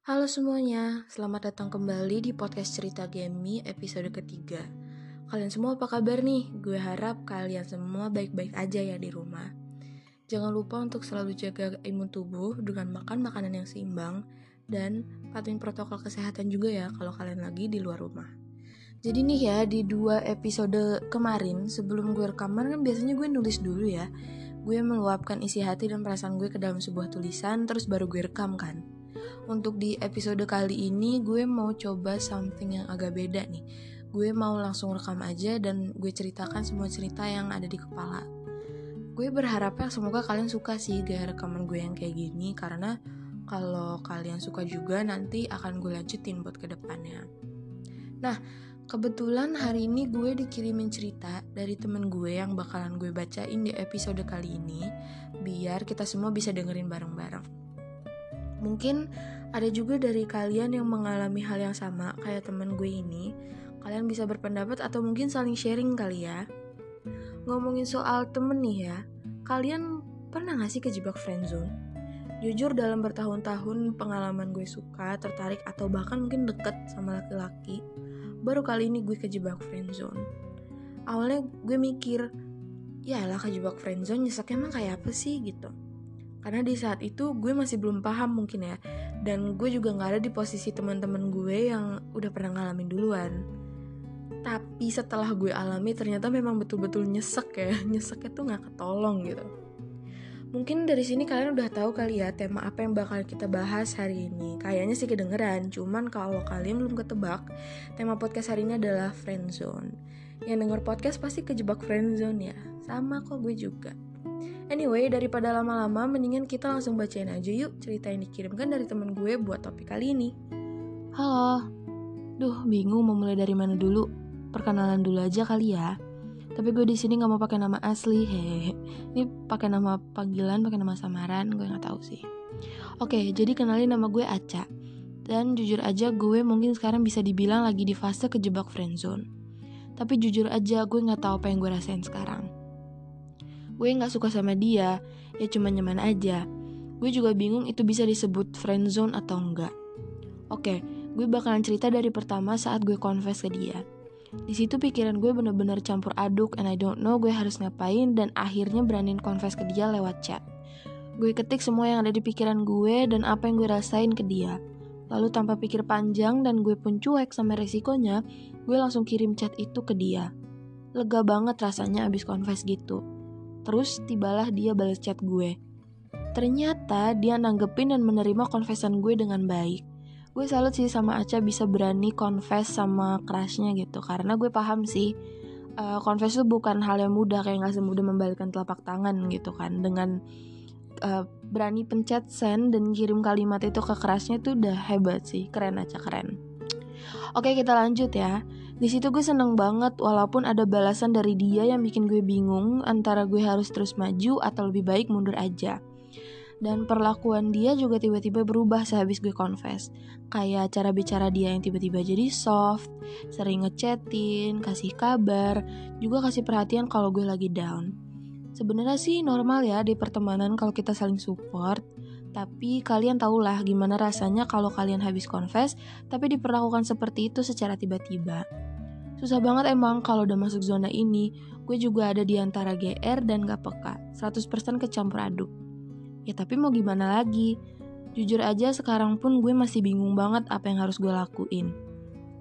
Halo semuanya, selamat datang kembali di podcast cerita Gemi episode ketiga. Kalian semua apa kabar nih? Gue harap kalian semua baik-baik aja ya di rumah. Jangan lupa untuk selalu jaga imun tubuh dengan makan makanan yang seimbang dan patuhin protokol kesehatan juga ya kalau kalian lagi di luar rumah. Jadi nih ya, di dua episode kemarin sebelum gue rekaman kan biasanya gue nulis dulu ya. Gue meluapkan isi hati dan perasaan gue ke dalam sebuah tulisan terus baru gue rekam kan untuk di episode kali ini gue mau coba something yang agak beda nih. Gue mau langsung rekam aja dan gue ceritakan semua cerita yang ada di kepala. Gue berharapnya semoga kalian suka sih gaya rekaman gue yang kayak gini karena kalau kalian suka juga nanti akan gue lanjutin buat ke depannya. Nah, kebetulan hari ini gue dikirimin cerita dari temen gue yang bakalan gue bacain di episode kali ini biar kita semua bisa dengerin bareng-bareng. Mungkin ada juga dari kalian yang mengalami hal yang sama kayak temen gue ini. Kalian bisa berpendapat atau mungkin saling sharing kali ya. Ngomongin soal temen nih ya, kalian pernah gak sih kejebak friendzone? Jujur dalam bertahun-tahun pengalaman gue suka, tertarik, atau bahkan mungkin deket sama laki-laki, baru kali ini gue kejebak friendzone. Awalnya gue mikir, ya lah kejebak friendzone nyeseknya emang kayak apa sih gitu karena di saat itu gue masih belum paham mungkin ya dan gue juga nggak ada di posisi teman-teman gue yang udah pernah ngalamin duluan tapi setelah gue alami ternyata memang betul-betul nyesek ya nyeseknya tuh nggak ketolong gitu Mungkin dari sini kalian udah tahu kali ya tema apa yang bakal kita bahas hari ini. Kayaknya sih kedengeran, cuman kalau kalian belum ketebak, tema podcast hari ini adalah friendzone. Yang denger podcast pasti kejebak friendzone ya. Sama kok gue juga. Anyway, daripada lama-lama, mendingan kita langsung bacain aja yuk cerita yang dikirimkan dari temen gue buat topik kali ini. Halo, duh bingung mau mulai dari mana dulu. Perkenalan dulu aja kali ya. Tapi gue di sini nggak mau pakai nama asli, hehehe. Ini pakai nama panggilan, pakai nama samaran, gue nggak tahu sih. Oke, jadi kenalin nama gue Aca. Dan jujur aja gue mungkin sekarang bisa dibilang lagi di fase kejebak friendzone. Tapi jujur aja gue nggak tahu apa yang gue rasain sekarang gue nggak suka sama dia, ya cuma nyaman aja. Gue juga bingung itu bisa disebut friendzone atau enggak. Oke, gue bakalan cerita dari pertama saat gue confess ke dia. Di situ pikiran gue bener-bener campur aduk and I don't know gue harus ngapain dan akhirnya beraniin confess ke dia lewat chat. Gue ketik semua yang ada di pikiran gue dan apa yang gue rasain ke dia. Lalu tanpa pikir panjang dan gue pun cuek sama resikonya, gue langsung kirim chat itu ke dia. Lega banget rasanya abis confess gitu. Terus tibalah dia balas chat gue. Ternyata dia nanggepin dan menerima confession gue dengan baik. Gue salut sih sama Aca bisa berani confess sama crushnya gitu. Karena gue paham sih, uh, confess itu bukan hal yang mudah kayak gak semudah membalikkan telapak tangan gitu kan. Dengan uh, berani pencet send dan kirim kalimat itu ke crushnya tuh udah hebat sih. Keren Aca, keren. Oke kita lanjut ya. Di situ gue seneng banget walaupun ada balasan dari dia yang bikin gue bingung antara gue harus terus maju atau lebih baik mundur aja. Dan perlakuan dia juga tiba-tiba berubah sehabis gue confess. Kayak cara bicara dia yang tiba-tiba jadi soft, sering ngechatin, kasih kabar, juga kasih perhatian kalau gue lagi down. Sebenarnya sih normal ya di pertemanan kalau kita saling support, tapi kalian tahulah gimana rasanya kalau kalian habis confess tapi diperlakukan seperti itu secara tiba-tiba. Susah banget emang kalau udah masuk zona ini, gue juga ada di antara GR dan gak peka, 100% kecampur aduk. Ya tapi mau gimana lagi? Jujur aja sekarang pun gue masih bingung banget apa yang harus gue lakuin.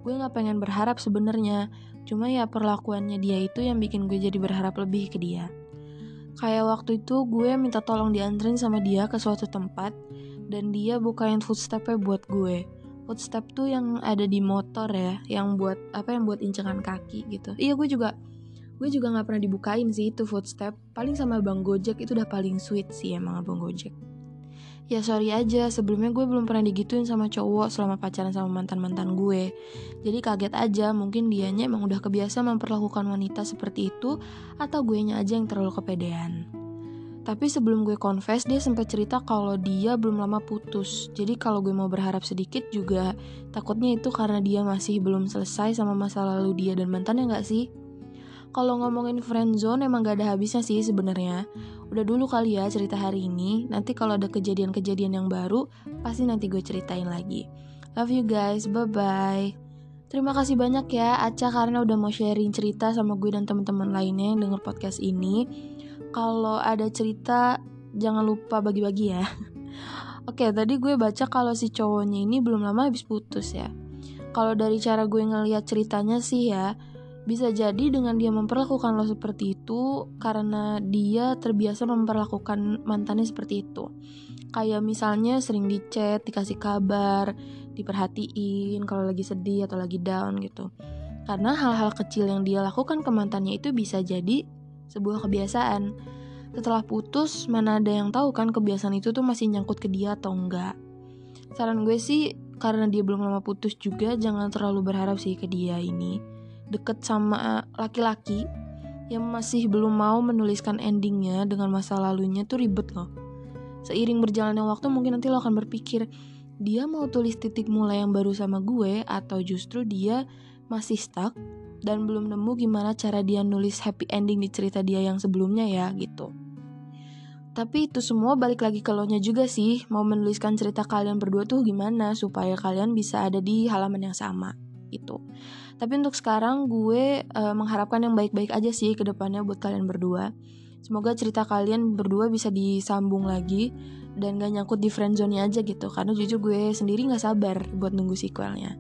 Gue gak pengen berharap sebenarnya, cuma ya perlakuannya dia itu yang bikin gue jadi berharap lebih ke dia. Kayak waktu itu gue minta tolong dianterin sama dia ke suatu tempat, dan dia bukain footstepnya buat gue. Footstep tuh yang ada di motor ya yang buat apa yang buat incekan kaki gitu. Iya gue juga gue juga nggak pernah dibukain sih itu footstep. Paling sama bang gojek itu udah paling sweet sih emang abang gojek ya sorry aja sebelumnya gue belum pernah digituin sama cowok selama pacaran sama mantan mantan gue jadi kaget aja mungkin dianya emang udah kebiasa memperlakukan wanita seperti itu atau gue nya aja yang terlalu kepedean tapi sebelum gue confess, dia sempat cerita kalau dia belum lama putus. Jadi kalau gue mau berharap sedikit juga takutnya itu karena dia masih belum selesai sama masa lalu dia dan mantannya gak sih? Kalau ngomongin friendzone emang gak ada habisnya sih sebenarnya. Udah dulu kali ya cerita hari ini. Nanti kalau ada kejadian-kejadian yang baru, pasti nanti gue ceritain lagi. Love you guys, bye-bye. Terima kasih banyak ya Aca karena udah mau sharing cerita sama gue dan teman-teman lainnya yang denger podcast ini. Kalau ada cerita jangan lupa bagi-bagi ya. Oke, tadi gue baca kalau si cowoknya ini belum lama habis putus ya. Kalau dari cara gue ngeliat ceritanya sih ya, bisa jadi dengan dia memperlakukan lo seperti itu karena dia terbiasa memperlakukan mantannya seperti itu. Kayak misalnya sering di chat, dikasih kabar, diperhatiin kalau lagi sedih atau lagi down gitu. Karena hal-hal kecil yang dia lakukan ke mantannya itu bisa jadi sebuah kebiasaan. Setelah putus, mana ada yang tahu kan kebiasaan itu tuh masih nyangkut ke dia atau enggak. Saran gue sih, karena dia belum lama putus juga, jangan terlalu berharap sih ke dia ini deket sama laki-laki yang masih belum mau menuliskan endingnya dengan masa lalunya tuh ribet loh. Seiring berjalannya waktu mungkin nanti lo akan berpikir, dia mau tulis titik mulai yang baru sama gue atau justru dia masih stuck dan belum nemu gimana cara dia nulis happy ending di cerita dia yang sebelumnya ya gitu. Tapi itu semua balik lagi ke lo nya juga sih, mau menuliskan cerita kalian berdua tuh gimana supaya kalian bisa ada di halaman yang sama gitu. Tapi untuk sekarang gue uh, mengharapkan yang baik-baik aja sih ke depannya buat kalian berdua. Semoga cerita kalian berdua bisa disambung lagi dan gak nyangkut di friendzone aja gitu. Karena jujur gue sendiri gak sabar buat nunggu sequelnya.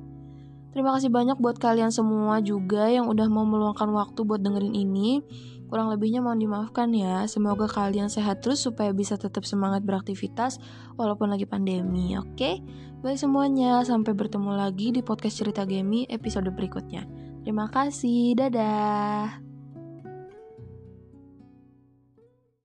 Terima kasih banyak buat kalian semua juga yang udah mau meluangkan waktu buat dengerin ini. Kurang lebihnya mohon dimaafkan ya. Semoga kalian sehat terus supaya bisa tetap semangat beraktivitas walaupun lagi pandemi, oke? Okay? Baik semuanya, sampai bertemu lagi di podcast cerita Gemi episode berikutnya. Terima kasih, dadah.